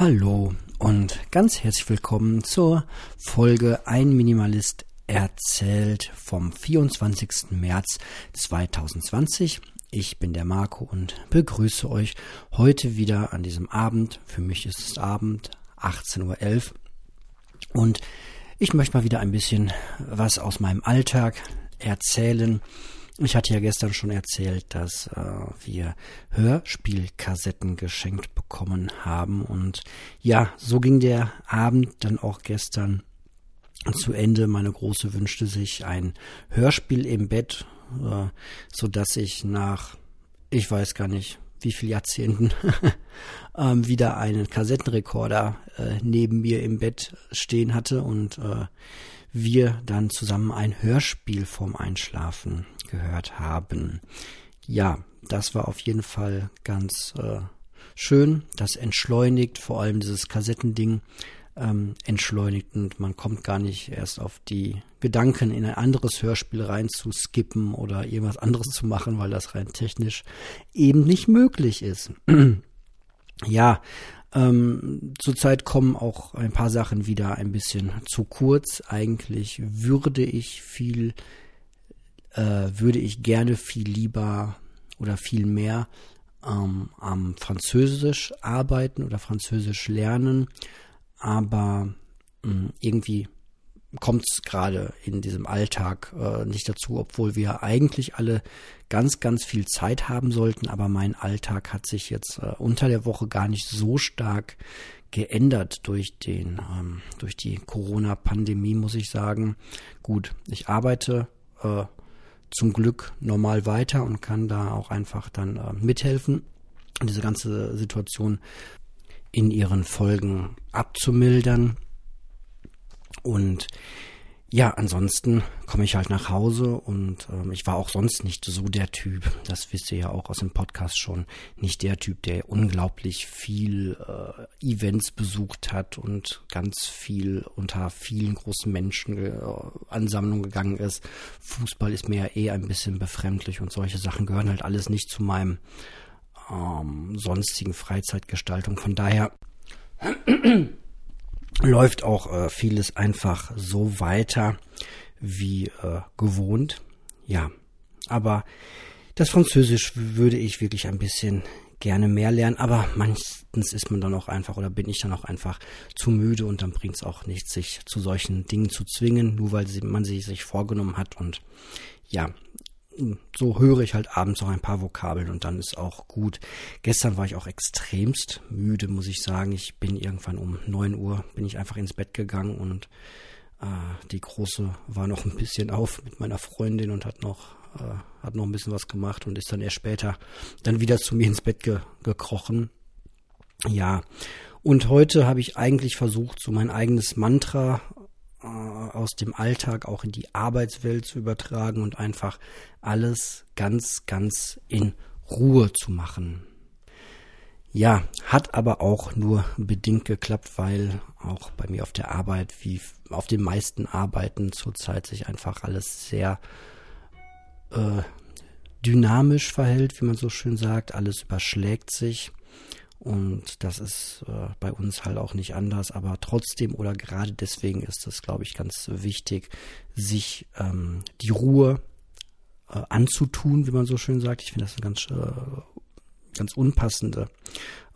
Hallo und ganz herzlich willkommen zur Folge Ein Minimalist erzählt vom 24. März 2020. Ich bin der Marco und begrüße euch heute wieder an diesem Abend. Für mich ist es Abend, 18.11 Uhr. Und ich möchte mal wieder ein bisschen was aus meinem Alltag erzählen. Ich hatte ja gestern schon erzählt, dass äh, wir Hörspielkassetten geschenkt bekommen haben. Und ja, so ging der Abend dann auch gestern zu Ende. Meine Große wünschte sich ein Hörspiel im Bett, äh, so dass ich nach, ich weiß gar nicht, wie viel Jahrzehnten ähm, wieder einen Kassettenrekorder äh, neben mir im Bett stehen hatte und äh, wir dann zusammen ein Hörspiel vorm Einschlafen gehört haben. Ja, das war auf jeden Fall ganz äh, schön. Das entschleunigt, vor allem dieses Kassettending ähm, entschleunigt und man kommt gar nicht erst auf die Gedanken, in ein anderes Hörspiel rein zu skippen oder irgendwas anderes zu machen, weil das rein technisch eben nicht möglich ist. ja, ähm, zurzeit kommen auch ein paar Sachen wieder ein bisschen zu kurz. Eigentlich würde ich viel, äh, würde ich gerne viel lieber oder viel mehr ähm, am Französisch arbeiten oder Französisch lernen, aber mh, hm, irgendwie kommt es gerade in diesem Alltag äh, nicht dazu, obwohl wir eigentlich alle ganz, ganz viel Zeit haben sollten. Aber mein Alltag hat sich jetzt äh, unter der Woche gar nicht so stark geändert durch den, ähm, durch die Corona-Pandemie, muss ich sagen. Gut, ich arbeite äh, zum Glück normal weiter und kann da auch einfach dann äh, mithelfen, diese ganze Situation in ihren Folgen abzumildern. Und ja, ansonsten komme ich halt nach Hause und ähm, ich war auch sonst nicht so der Typ, das wisst ihr ja auch aus dem Podcast schon, nicht der Typ, der unglaublich viel äh, Events besucht hat und ganz viel unter vielen großen Menschen äh, Ansammlungen gegangen ist. Fußball ist mir ja eh ein bisschen befremdlich und solche Sachen gehören halt alles nicht zu meinem ähm, sonstigen Freizeitgestaltung. Von daher läuft auch äh, vieles einfach so weiter wie äh, gewohnt. Ja, aber das Französisch würde ich wirklich ein bisschen gerne mehr lernen, aber meistens ist man dann auch einfach oder bin ich dann auch einfach zu müde und dann bringt es auch nichts, sich zu solchen Dingen zu zwingen, nur weil man sie sich vorgenommen hat und ja, so höre ich halt abends noch ein paar Vokabeln und dann ist auch gut. Gestern war ich auch extremst müde, muss ich sagen. Ich bin irgendwann um neun Uhr, bin ich einfach ins Bett gegangen und äh, die Große war noch ein bisschen auf mit meiner Freundin und hat noch, äh, hat noch ein bisschen was gemacht und ist dann erst später dann wieder zu mir ins Bett ge gekrochen. Ja, und heute habe ich eigentlich versucht, so mein eigenes Mantra äh, aus dem Alltag auch in die Arbeitswelt zu übertragen und einfach alles ganz, ganz in Ruhe zu machen. Ja, hat aber auch nur bedingt geklappt, weil auch bei mir auf der Arbeit, wie auf den meisten Arbeiten zurzeit sich einfach alles sehr äh, dynamisch verhält, wie man so schön sagt. Alles überschlägt sich. Und das ist äh, bei uns halt auch nicht anders, aber trotzdem oder gerade deswegen ist es, glaube ich, ganz wichtig, sich ähm, die Ruhe äh, anzutun, wie man so schön sagt. Ich finde das eine ganz, äh, ganz unpassende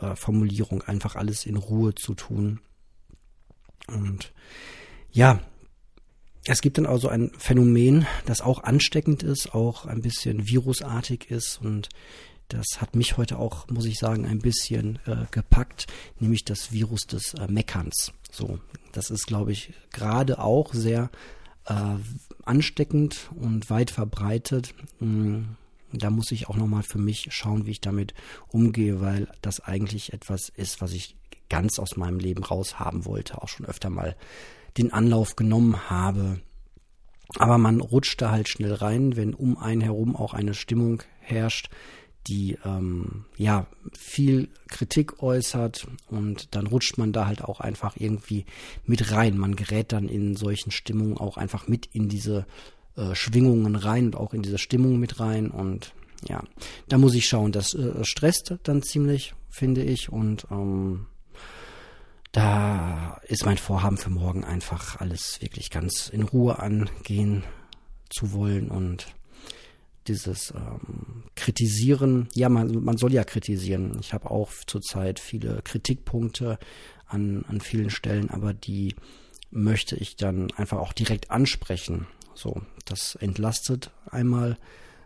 äh, Formulierung, einfach alles in Ruhe zu tun. Und ja, es gibt dann also ein Phänomen, das auch ansteckend ist, auch ein bisschen virusartig ist und das hat mich heute auch, muss ich sagen, ein bisschen äh, gepackt, nämlich das Virus des äh, Meckerns. So, das ist, glaube ich, gerade auch sehr äh, ansteckend und weit verbreitet. Mm, da muss ich auch nochmal für mich schauen, wie ich damit umgehe, weil das eigentlich etwas ist, was ich ganz aus meinem Leben raushaben wollte, auch schon öfter mal den Anlauf genommen habe. Aber man rutscht da halt schnell rein, wenn um einen herum auch eine Stimmung herrscht, die ähm, ja viel Kritik äußert und dann rutscht man da halt auch einfach irgendwie mit rein. Man gerät dann in solchen Stimmungen auch einfach mit in diese äh, Schwingungen rein und auch in diese Stimmung mit rein und ja, da muss ich schauen. Das äh, stresst dann ziemlich, finde ich und ähm, da ist mein Vorhaben für morgen einfach alles wirklich ganz in Ruhe angehen zu wollen und dieses ähm, Kritisieren, ja, man, man soll ja kritisieren. Ich habe auch zurzeit viele Kritikpunkte an, an vielen Stellen, aber die möchte ich dann einfach auch direkt ansprechen. So, das entlastet einmal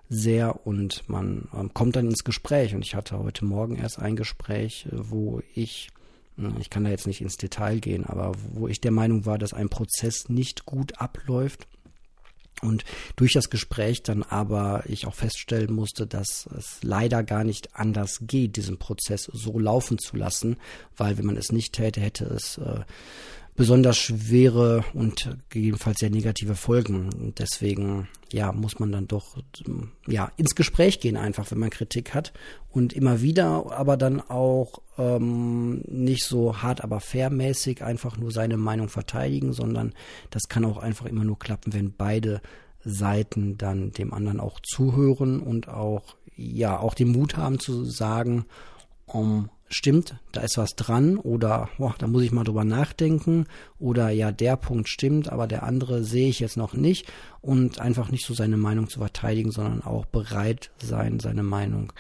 sehr und man ähm, kommt dann ins Gespräch. Und ich hatte heute Morgen erst ein Gespräch, äh, wo ich, ich kann da jetzt nicht ins Detail gehen, aber wo ich der Meinung war, dass ein Prozess nicht gut abläuft. Und durch das Gespräch dann aber ich auch feststellen musste, dass es leider gar nicht anders geht, diesen Prozess so laufen zu lassen, weil wenn man es nicht täte, hätte es äh, besonders schwere und gegebenenfalls sehr negative Folgen. Und deswegen, ja, muss man dann doch, ja, ins Gespräch gehen einfach, wenn man Kritik hat und immer wieder, aber dann auch ähm, nicht so hart, aber fairmäßig einfach nur seine Meinung verteidigen, sondern das kann auch einfach immer nur klappen, wenn beide Seiten dann dem anderen auch zuhören und auch, ja, auch den Mut haben zu sagen, um, stimmt, da ist was dran oder boah, da muss ich mal drüber nachdenken oder ja, der Punkt stimmt, aber der andere sehe ich jetzt noch nicht und einfach nicht so seine Meinung zu verteidigen, sondern auch bereit sein, seine Meinung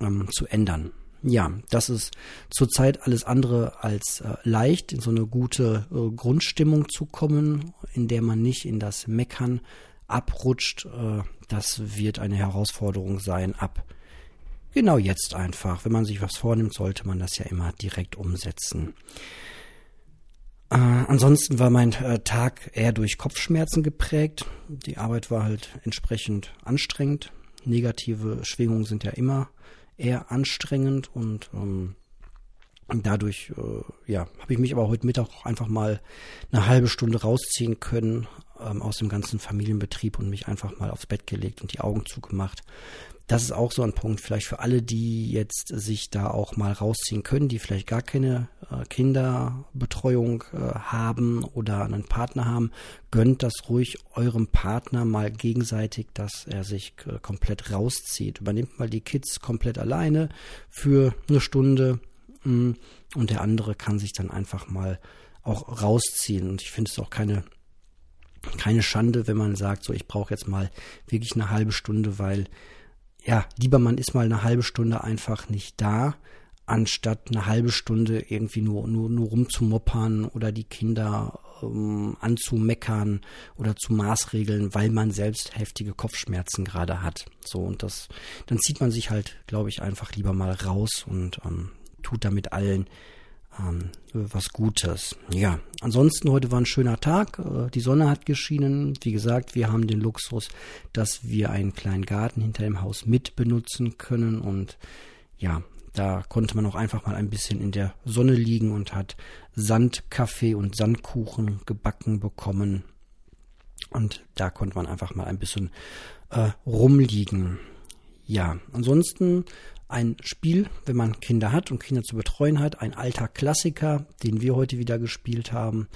ähm, zu ändern. Ja, das ist zurzeit alles andere als äh, leicht, in so eine gute äh, Grundstimmung zu kommen, in der man nicht in das Meckern abrutscht. Äh, das wird eine Herausforderung sein ab genau jetzt einfach. Wenn man sich was vornimmt, sollte man das ja immer direkt umsetzen. Äh, ansonsten war mein äh, Tag eher durch Kopfschmerzen geprägt. Die Arbeit war halt entsprechend anstrengend. Negative Schwingungen sind ja immer eher anstrengend und ähm, dadurch äh, ja, habe ich mich aber heute Mittag auch einfach mal eine halbe Stunde rausziehen können ähm, aus dem ganzen Familienbetrieb und mich einfach mal aufs Bett gelegt und die Augen zugemacht das ist auch so ein Punkt, vielleicht für alle, die jetzt sich da auch mal rausziehen können, die vielleicht gar keine äh, Kinderbetreuung äh, haben oder einen Partner haben, gönnt das ruhig eurem Partner mal gegenseitig, dass er sich äh, komplett rauszieht. Übernimmt mal die Kids komplett alleine für eine Stunde und der andere kann sich dann einfach mal auch rausziehen. Und ich finde es auch keine keine Schande, wenn man sagt, so ich brauche jetzt mal wirklich eine halbe Stunde, weil ja, lieber man ist mal eine halbe Stunde einfach nicht da, anstatt eine halbe Stunde irgendwie nur, nur, nur rumzumoppern oder die Kinder ähm, anzumeckern oder zu maßregeln, weil man selbst heftige Kopfschmerzen gerade hat. So, und das, dann zieht man sich halt, glaube ich, einfach lieber mal raus und ähm, tut damit allen ähm, was Gutes. Ja, ansonsten heute war ein schöner Tag. Äh, die Sonne hat geschienen. Wie gesagt, wir haben den Luxus, dass wir einen kleinen Garten hinter dem Haus mit benutzen können und ja, da konnte man auch einfach mal ein bisschen in der Sonne liegen und hat Sandkaffee und Sandkuchen gebacken bekommen. Und da konnte man einfach mal ein bisschen äh, rumliegen. Ja, ansonsten ein Spiel, wenn man Kinder hat und Kinder zu betreuen hat, ein alter Klassiker, den wir heute wieder gespielt haben,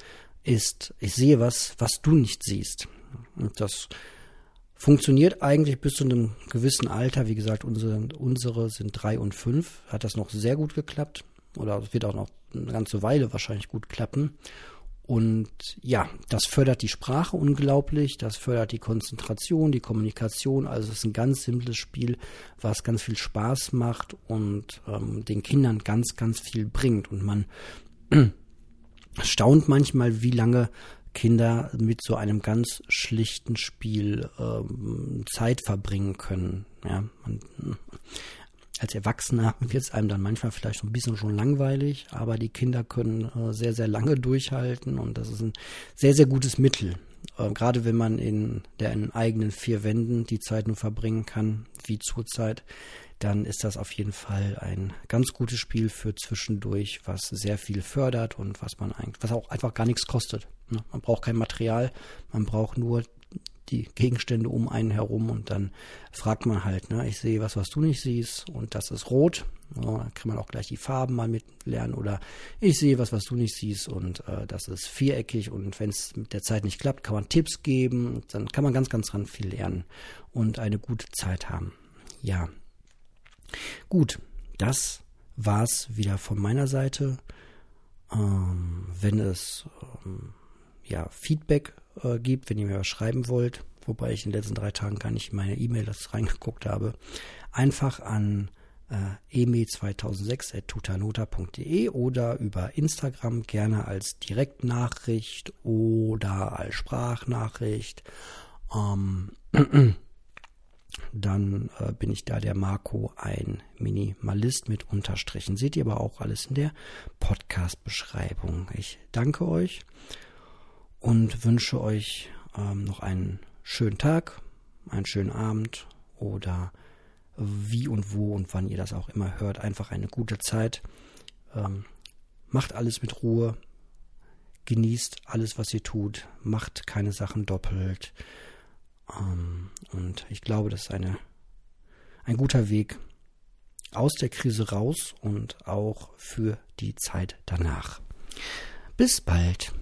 ist, ich sehe was, was du nicht siehst. Und das funktioniert eigentlich bis zu einem gewissen Alter. Wie gesagt, unsere, unsere sind drei und fünf. Hat das noch sehr gut geklappt. Oder es wird auch noch eine ganze Weile wahrscheinlich gut klappen. Und ja, das fördert die Sprache unglaublich, das fördert die Konzentration, die Kommunikation. Also es ist ein ganz simples Spiel, was ganz viel Spaß macht und ähm, den Kindern ganz, ganz viel bringt. Und man staunt manchmal, wie lange Kinder mit so einem ganz schlichten Spiel ähm, Zeit verbringen können. Ja, man, als Erwachsener wird es einem dann manchmal vielleicht ein bisschen schon langweilig, aber die Kinder können äh, sehr, sehr lange durchhalten und das ist ein sehr, sehr gutes Mittel. Äh, gerade wenn man in der in eigenen vier Wänden die Zeit nur verbringen kann, wie zurzeit, dann ist das auf jeden Fall ein ganz gutes Spiel für zwischendurch, was sehr viel fördert und was man eigentlich, was auch einfach gar nichts kostet. Ne? Man braucht kein Material, man braucht nur die Gegenstände um einen herum und dann fragt man halt, ne, ich sehe was, was du nicht siehst und das ist rot. Ja, dann kann man auch gleich die Farben mal mitlernen oder ich sehe was, was du nicht siehst und äh, das ist viereckig und wenn es mit der Zeit nicht klappt, kann man Tipps geben. Dann kann man ganz, ganz dran viel lernen und eine gute Zeit haben. Ja. Gut, das war's wieder von meiner Seite. Ähm, wenn es ähm, ja, Feedback äh, gibt, wenn ihr mir was schreiben wollt, wobei ich in den letzten drei Tagen gar nicht in meine E-Mail das reingeguckt habe, einfach an äh, eme2006.tutanota.de oder über Instagram gerne als Direktnachricht oder als Sprachnachricht. Ähm, dann äh, bin ich da der Marco, ein Minimalist mit Unterstrichen. Seht ihr aber auch alles in der Podcast-Beschreibung. Ich danke euch und wünsche euch ähm, noch einen schönen Tag, einen schönen Abend oder wie und wo und wann ihr das auch immer hört. Einfach eine gute Zeit. Ähm, macht alles mit Ruhe. Genießt alles, was ihr tut. Macht keine Sachen doppelt. Ähm, und ich glaube, das ist eine, ein guter Weg aus der Krise raus und auch für die Zeit danach. Bis bald.